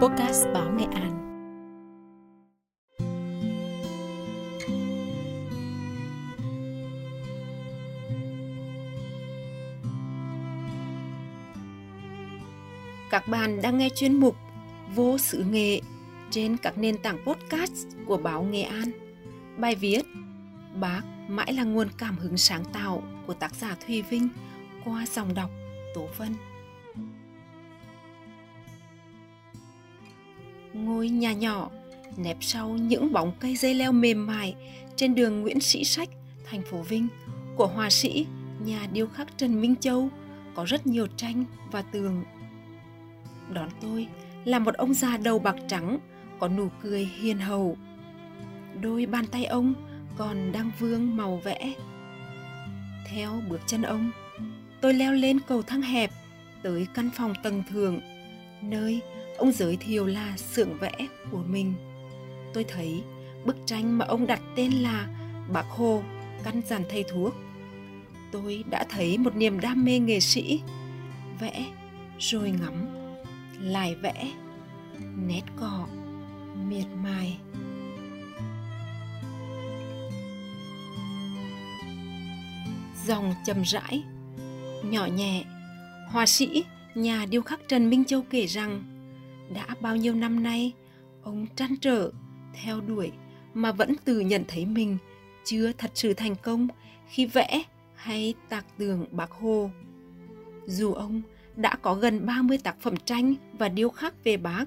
Podcast Báo Nghệ An. Các bạn đang nghe chuyên mục Vô sự nghệ trên các nền tảng podcast của báo Nghệ An. Bài viết Bác mãi là nguồn cảm hứng sáng tạo của tác giả Thùy Vinh qua dòng đọc Tố Vân. Ngôi nhà nhỏ nép sau những bóng cây dây leo mềm mại trên đường Nguyễn Sĩ Sách, thành phố Vinh của họa sĩ nhà điêu khắc Trần Minh Châu có rất nhiều tranh và tường. Đón tôi là một ông già đầu bạc trắng có nụ cười hiền hậu. Đôi bàn tay ông còn đang vương màu vẽ. Theo bước chân ông, tôi leo lên cầu thang hẹp tới căn phòng tầng thượng, nơi ông giới thiệu là xưởng vẽ của mình. Tôi thấy bức tranh mà ông đặt tên là Bác Hồ, căn dàn thầy thuốc. Tôi đã thấy một niềm đam mê nghệ sĩ, vẽ rồi ngắm, lại vẽ, nét cọ, miệt mài. Dòng chậm rãi, nhỏ nhẹ, họa sĩ nhà điêu khắc Trần Minh Châu kể rằng đã bao nhiêu năm nay ông trăn trở theo đuổi mà vẫn tự nhận thấy mình chưa thật sự thành công khi vẽ hay tạc tường bác Hồ. Dù ông đã có gần 30 tác phẩm tranh và điêu khắc về bác,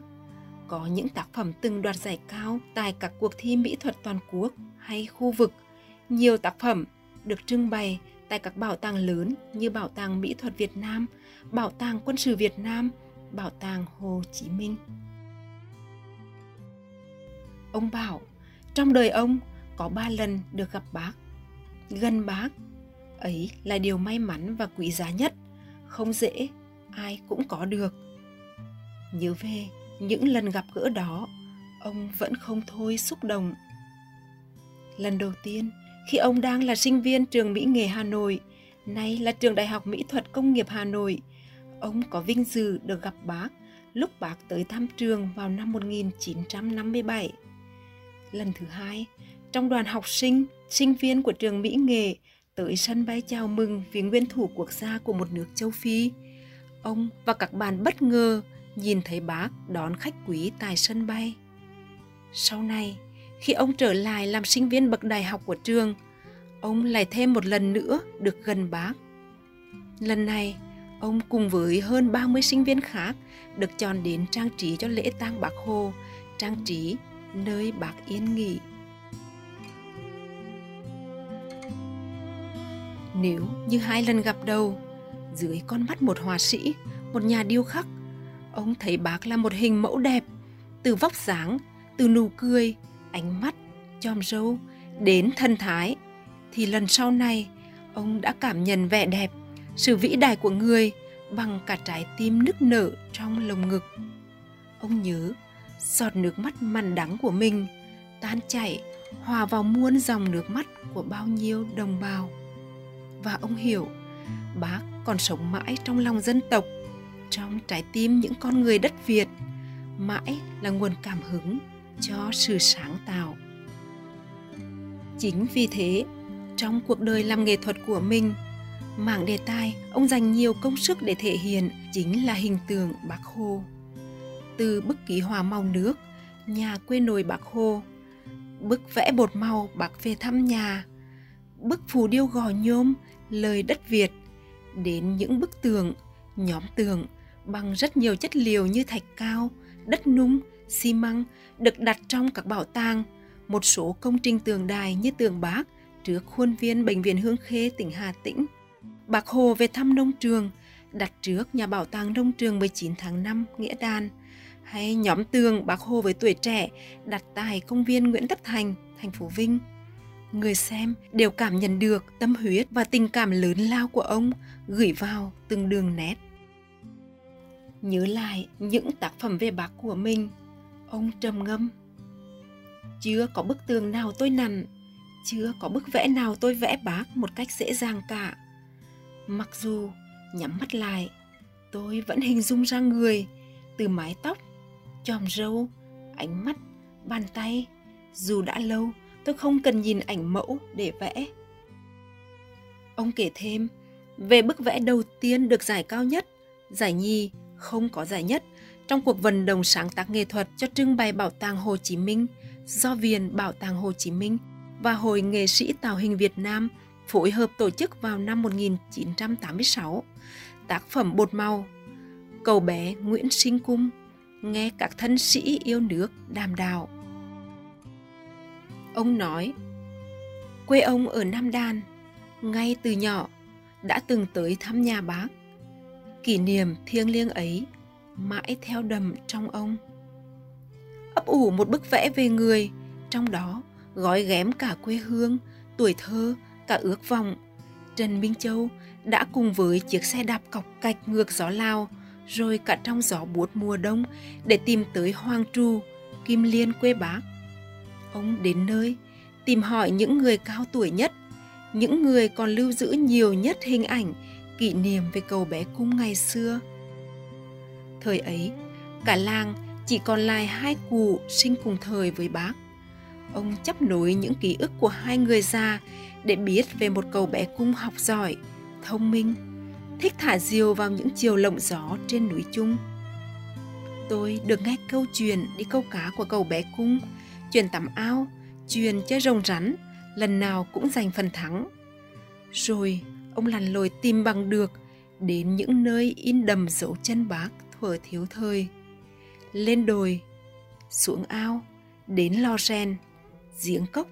có những tác phẩm từng đoạt giải cao tại các cuộc thi mỹ thuật toàn quốc hay khu vực. Nhiều tác phẩm được trưng bày tại các bảo tàng lớn như Bảo tàng Mỹ thuật Việt Nam, Bảo tàng Quân sự Việt Nam, Bảo tàng Hồ Chí Minh. Ông bảo, trong đời ông có ba lần được gặp bác. Gần bác, ấy là điều may mắn và quý giá nhất, không dễ, ai cũng có được. Nhớ về những lần gặp gỡ đó, ông vẫn không thôi xúc động. Lần đầu tiên, khi ông đang là sinh viên trường Mỹ nghệ Hà Nội, nay là trường Đại học Mỹ thuật Công nghiệp Hà Nội, ông có vinh dự được gặp bác lúc bác tới thăm trường vào năm 1957. Lần thứ hai, trong đoàn học sinh, sinh viên của trường Mỹ Nghệ tới sân bay chào mừng vì nguyên thủ quốc gia của một nước châu Phi. Ông và các bạn bất ngờ nhìn thấy bác đón khách quý tại sân bay. Sau này, khi ông trở lại làm sinh viên bậc đại học của trường, ông lại thêm một lần nữa được gần bác. Lần này, ông cùng với hơn 30 sinh viên khác được chọn đến trang trí cho lễ tang bác Hồ, trang trí nơi bác yên nghỉ. Nếu như hai lần gặp đầu, dưới con mắt một họa sĩ, một nhà điêu khắc, ông thấy bác là một hình mẫu đẹp, từ vóc dáng, từ nụ cười, ánh mắt, chòm râu, đến thân thái, thì lần sau này, ông đã cảm nhận vẻ đẹp, sự vĩ đại của người bằng cả trái tim nức nở trong lồng ngực. Ông nhớ giọt nước mắt mặn đắng của mình tan chảy hòa vào muôn dòng nước mắt của bao nhiêu đồng bào. Và ông hiểu, bác còn sống mãi trong lòng dân tộc, trong trái tim những con người đất Việt, mãi là nguồn cảm hứng cho sự sáng tạo. Chính vì thế, trong cuộc đời làm nghệ thuật của mình, mảng đề tài ông dành nhiều công sức để thể hiện chính là hình tượng Bác Hồ. Từ bức ký hòa màu nước, nhà quê nồi Bác Hồ, bức vẽ bột màu bác về thăm nhà, bức phù điêu gò nhôm, lời đất Việt, đến những bức tường, nhóm tường bằng rất nhiều chất liệu như thạch cao, đất nung, xi măng được đặt trong các bảo tàng, một số công trình tường đài như tường Bác trước khuôn viên Bệnh viện Hương Khê tỉnh Hà Tĩnh. Bác Hồ về thăm nông trường, đặt trước nhà bảo tàng nông trường 19 tháng 5 Nghĩa Đàn, hay nhóm tường Bác Hồ với tuổi trẻ đặt tại công viên Nguyễn Tất Thành, thành phố Vinh. Người xem đều cảm nhận được tâm huyết và tình cảm lớn lao của ông gửi vào từng đường nét. Nhớ lại những tác phẩm về bác của mình, ông trầm ngâm. Chưa có bức tường nào tôi nặn, chưa có bức vẽ nào tôi vẽ bác một cách dễ dàng cả. Mặc dù nhắm mắt lại, tôi vẫn hình dung ra người từ mái tóc chòm râu, ánh mắt, bàn tay. Dù đã lâu, tôi không cần nhìn ảnh mẫu để vẽ. Ông kể thêm, về bức vẽ đầu tiên được giải cao nhất, giải nhì không có giải nhất trong cuộc vận động sáng tác nghệ thuật cho trưng bày Bảo tàng Hồ Chí Minh do Viện Bảo tàng Hồ Chí Minh và Hội Nghệ sĩ Tạo hình Việt Nam phối hợp tổ chức vào năm 1986. Tác phẩm bột màu Cầu bé Nguyễn Sinh Cung nghe các thân sĩ yêu nước đàm đạo. Ông nói, quê ông ở Nam Đan, ngay từ nhỏ đã từng tới thăm nhà bác. Kỷ niệm thiêng liêng ấy mãi theo đầm trong ông. Ấp ủ một bức vẽ về người, trong đó gói ghém cả quê hương, tuổi thơ, cả ước vọng. Trần Minh Châu đã cùng với chiếc xe đạp cọc cạch ngược gió lao, rồi cả trong gió buốt mùa đông để tìm tới Hoàng Tru, Kim Liên quê bác. Ông đến nơi, tìm hỏi những người cao tuổi nhất, những người còn lưu giữ nhiều nhất hình ảnh, kỷ niệm về cầu bé cung ngày xưa. Thời ấy, cả làng chỉ còn lại hai cụ sinh cùng thời với bác. Ông chấp nối những ký ức của hai người già để biết về một cậu bé cung học giỏi, thông minh, thích thả diều vào những chiều lộng gió trên núi chung. Tôi được nghe câu chuyện đi câu cá của cậu bé cung, chuyện tắm ao, chuyện chơi rồng rắn, lần nào cũng giành phần thắng. Rồi ông lằn lội tìm bằng được đến những nơi in đầm dấu chân bác thuở thiếu thời. Lên đồi, xuống ao, đến lo sen, giếng cốc,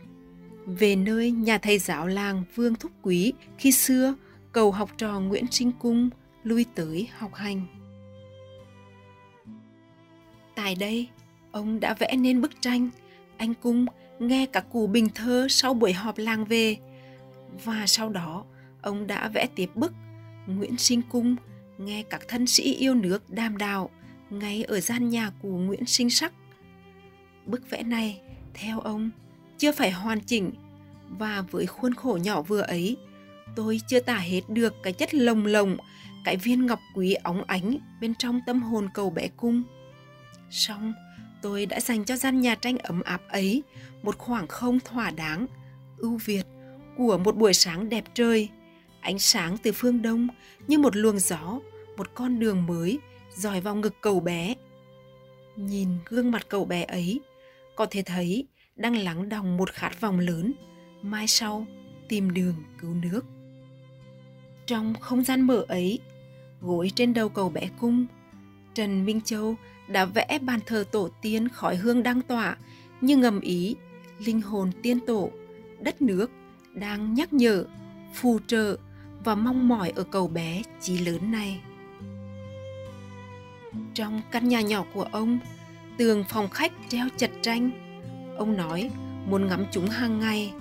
về nơi nhà thầy giáo làng Vương Thúc Quý khi xưa cầu học trò Nguyễn Sinh Cung lui tới học hành. Tại đây, ông đã vẽ nên bức tranh Anh Cung nghe cả cụ bình thơ sau buổi họp làng về và sau đó ông đã vẽ tiếp bức Nguyễn Sinh Cung nghe các thân sĩ yêu nước đàm đạo ngay ở gian nhà của Nguyễn Sinh Sắc. Bức vẽ này, theo ông, chưa phải hoàn chỉnh và với khuôn khổ nhỏ vừa ấy, tôi chưa tả hết được cái chất lồng lồng, cái viên ngọc quý óng ánh bên trong tâm hồn cầu bé cung. Xong, tôi đã dành cho gian nhà tranh ấm áp ấy một khoảng không thỏa đáng, ưu việt của một buổi sáng đẹp trời. Ánh sáng từ phương đông như một luồng gió, một con đường mới dòi vào ngực cậu bé. Nhìn gương mặt cậu bé ấy, có thể thấy đang lắng đọng một khát vọng lớn, mai sau tìm đường cứu nước. Trong không gian mở ấy, gối trên đầu cầu bé cung, Trần Minh Châu đã vẽ bàn thờ tổ tiên khói hương đang tỏa như ngầm ý linh hồn tiên tổ, đất nước đang nhắc nhở, phù trợ và mong mỏi ở cầu bé chí lớn này. Trong căn nhà nhỏ của ông, tường phòng khách treo chật tranh. Ông nói muốn ngắm chúng hàng ngày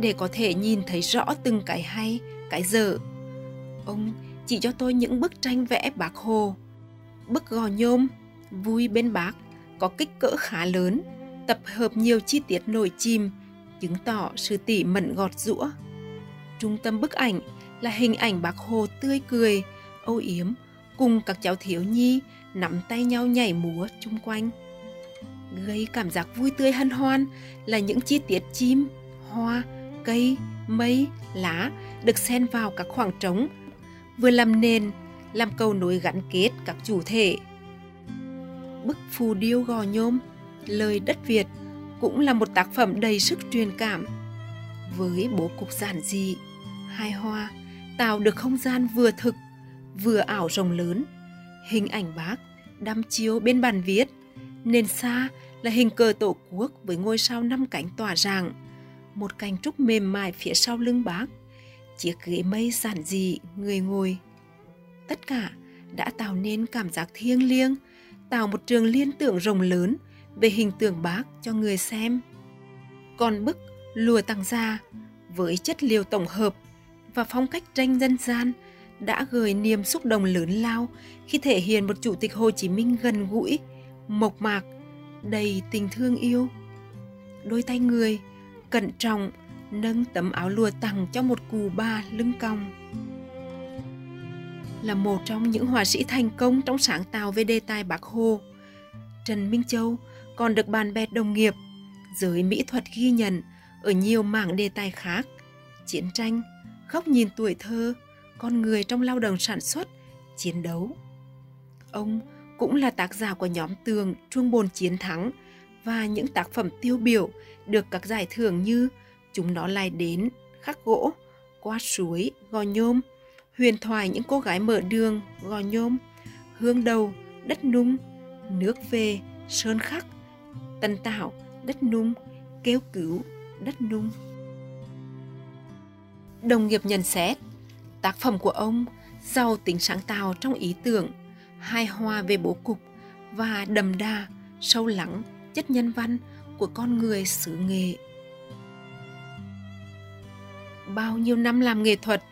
để có thể nhìn thấy rõ từng cái hay, cái dở. Ông chỉ cho tôi những bức tranh vẽ bác Hồ. Bức gò nhôm, vui bên bác, có kích cỡ khá lớn, tập hợp nhiều chi tiết nổi chìm, chứng tỏ sự tỉ mẩn gọt rũa. Trung tâm bức ảnh là hình ảnh bác Hồ tươi cười, âu yếm cùng các cháu thiếu nhi nắm tay nhau nhảy múa chung quanh. Gây cảm giác vui tươi hân hoan là những chi tiết chim, hoa, cây, mây, lá được xen vào các khoảng trống, vừa làm nền, làm cầu nối gắn kết các chủ thể. Bức phù điêu gò nhôm, lời đất Việt cũng là một tác phẩm đầy sức truyền cảm. Với bố cục giản dị, hai hoa, tạo được không gian vừa thực, vừa ảo rộng lớn. Hình ảnh bác đăm chiếu bên bàn viết, nền xa là hình cờ tổ quốc với ngôi sao năm cánh tỏa rạng, một cành trúc mềm mại phía sau lưng bác, chiếc ghế mây giản dị người ngồi. Tất cả đã tạo nên cảm giác thiêng liêng, tạo một trường liên tưởng rộng lớn về hình tượng bác cho người xem. Còn bức Lùa Tăng Gia với chất liệu tổng hợp và phong cách tranh dân gian đã gợi niềm xúc động lớn lao khi thể hiện một chủ tịch Hồ Chí Minh gần gũi, mộc mạc, đầy tình thương yêu. Đôi tay người, cẩn trọng, nâng tấm áo lụa tặng cho một cù ba lưng cong. Là một trong những họa sĩ thành công trong sáng tạo về đề tài Bác Hồ, Trần Minh Châu còn được bạn bè đồng nghiệp, giới mỹ thuật ghi nhận ở nhiều mảng đề tài khác, chiến tranh, góc nhìn tuổi thơ, con người trong lao động sản xuất, chiến đấu. Ông cũng là tác giả của nhóm tường Trung Bồn Chiến Thắng và những tác phẩm tiêu biểu được các giải thưởng như Chúng nó lại đến, khắc gỗ, qua suối, gò nhôm, huyền thoại những cô gái mở đường, gò nhôm, hương đầu, đất nung, nước về, sơn khắc, tân tạo, đất nung, kêu cứu, đất nung. Đồng nghiệp nhận xét, tác phẩm của ông giàu tính sáng tạo trong ý tưởng, hài hòa về bố cục và đầm đà, sâu lắng, chất nhân văn của con người xứ nghệ. Bao nhiêu năm làm nghệ thuật,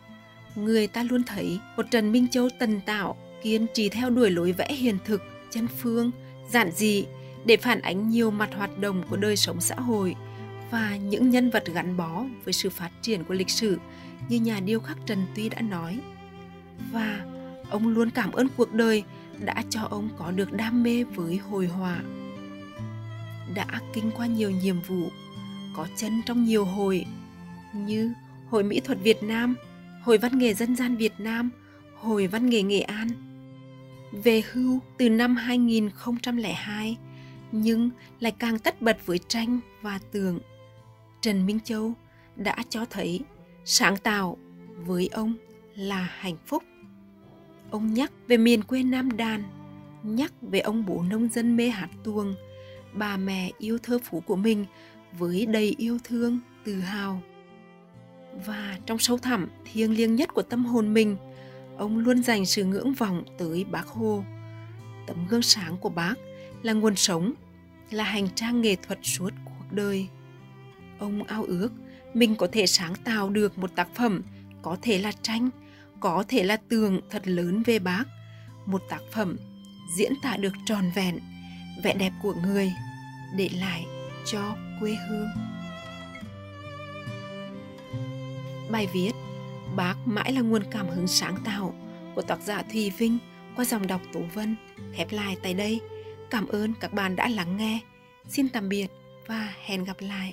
người ta luôn thấy một Trần Minh Châu tần tạo, kiên trì theo đuổi lối vẽ hiền thực, chân phương, giản dị để phản ánh nhiều mặt hoạt động của đời sống xã hội và những nhân vật gắn bó với sự phát triển của lịch sử như nhà điêu khắc Trần Tuy đã nói. Và ông luôn cảm ơn cuộc đời đã cho ông có được đam mê với hồi họa. Đã kinh qua nhiều nhiệm vụ, có chân trong nhiều hội như Hội Mỹ thuật Việt Nam, Hội Văn nghệ Dân gian Việt Nam, Hội Văn nghệ Nghệ An. Về hưu từ năm 2002, nhưng lại càng tất bật với tranh và tường. Trần Minh Châu đã cho thấy sáng tạo với ông là hạnh phúc. Ông nhắc về miền quê Nam Đàn, nhắc về ông bố nông dân mê hát tuồng, bà mẹ yêu thơ phú của mình với đầy yêu thương, tự hào. Và trong sâu thẳm thiêng liêng nhất của tâm hồn mình, ông luôn dành sự ngưỡng vọng tới bác Hồ. Tấm gương sáng của bác là nguồn sống, là hành trang nghệ thuật suốt cuộc đời. Ông ao ước mình có thể sáng tạo được một tác phẩm có thể là tranh, có thể là tường thật lớn về bác, một tác phẩm diễn tả được tròn vẹn vẻ đẹp của người để lại cho quê hương. Bài viết Bác mãi là nguồn cảm hứng sáng tạo của tác giả Thùy Vinh qua dòng đọc Tố Vân. Khép lại tại đây. Cảm ơn các bạn đã lắng nghe. Xin tạm biệt và hẹn gặp lại.